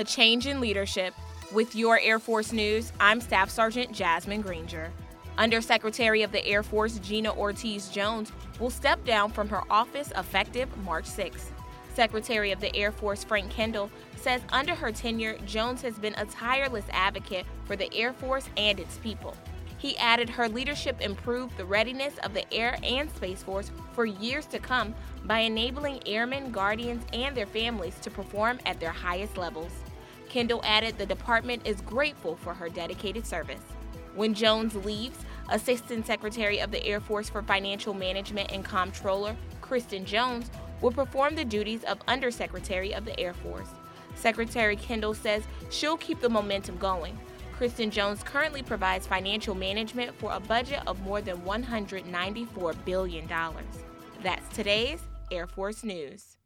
A change in leadership. With your Air Force News, I'm Staff Sergeant Jasmine Granger. Undersecretary of the Air Force Gina Ortiz Jones will step down from her office effective March 6. Secretary of the Air Force Frank Kendall says under her tenure, Jones has been a tireless advocate for the Air Force and its people. He added her leadership improved the readiness of the Air and Space Force for years to come by enabling airmen, guardians, and their families to perform at their highest levels. Kendall added the department is grateful for her dedicated service. When Jones leaves, Assistant Secretary of the Air Force for Financial Management and Comptroller, Kristyn Jones, will perform the duties of Undersecretary of the Air Force. Secretary Kendall says she'll keep the momentum going. Kristyn Jones currently provides financial management for a budget of more than $194 billion. That's today's Air Force News.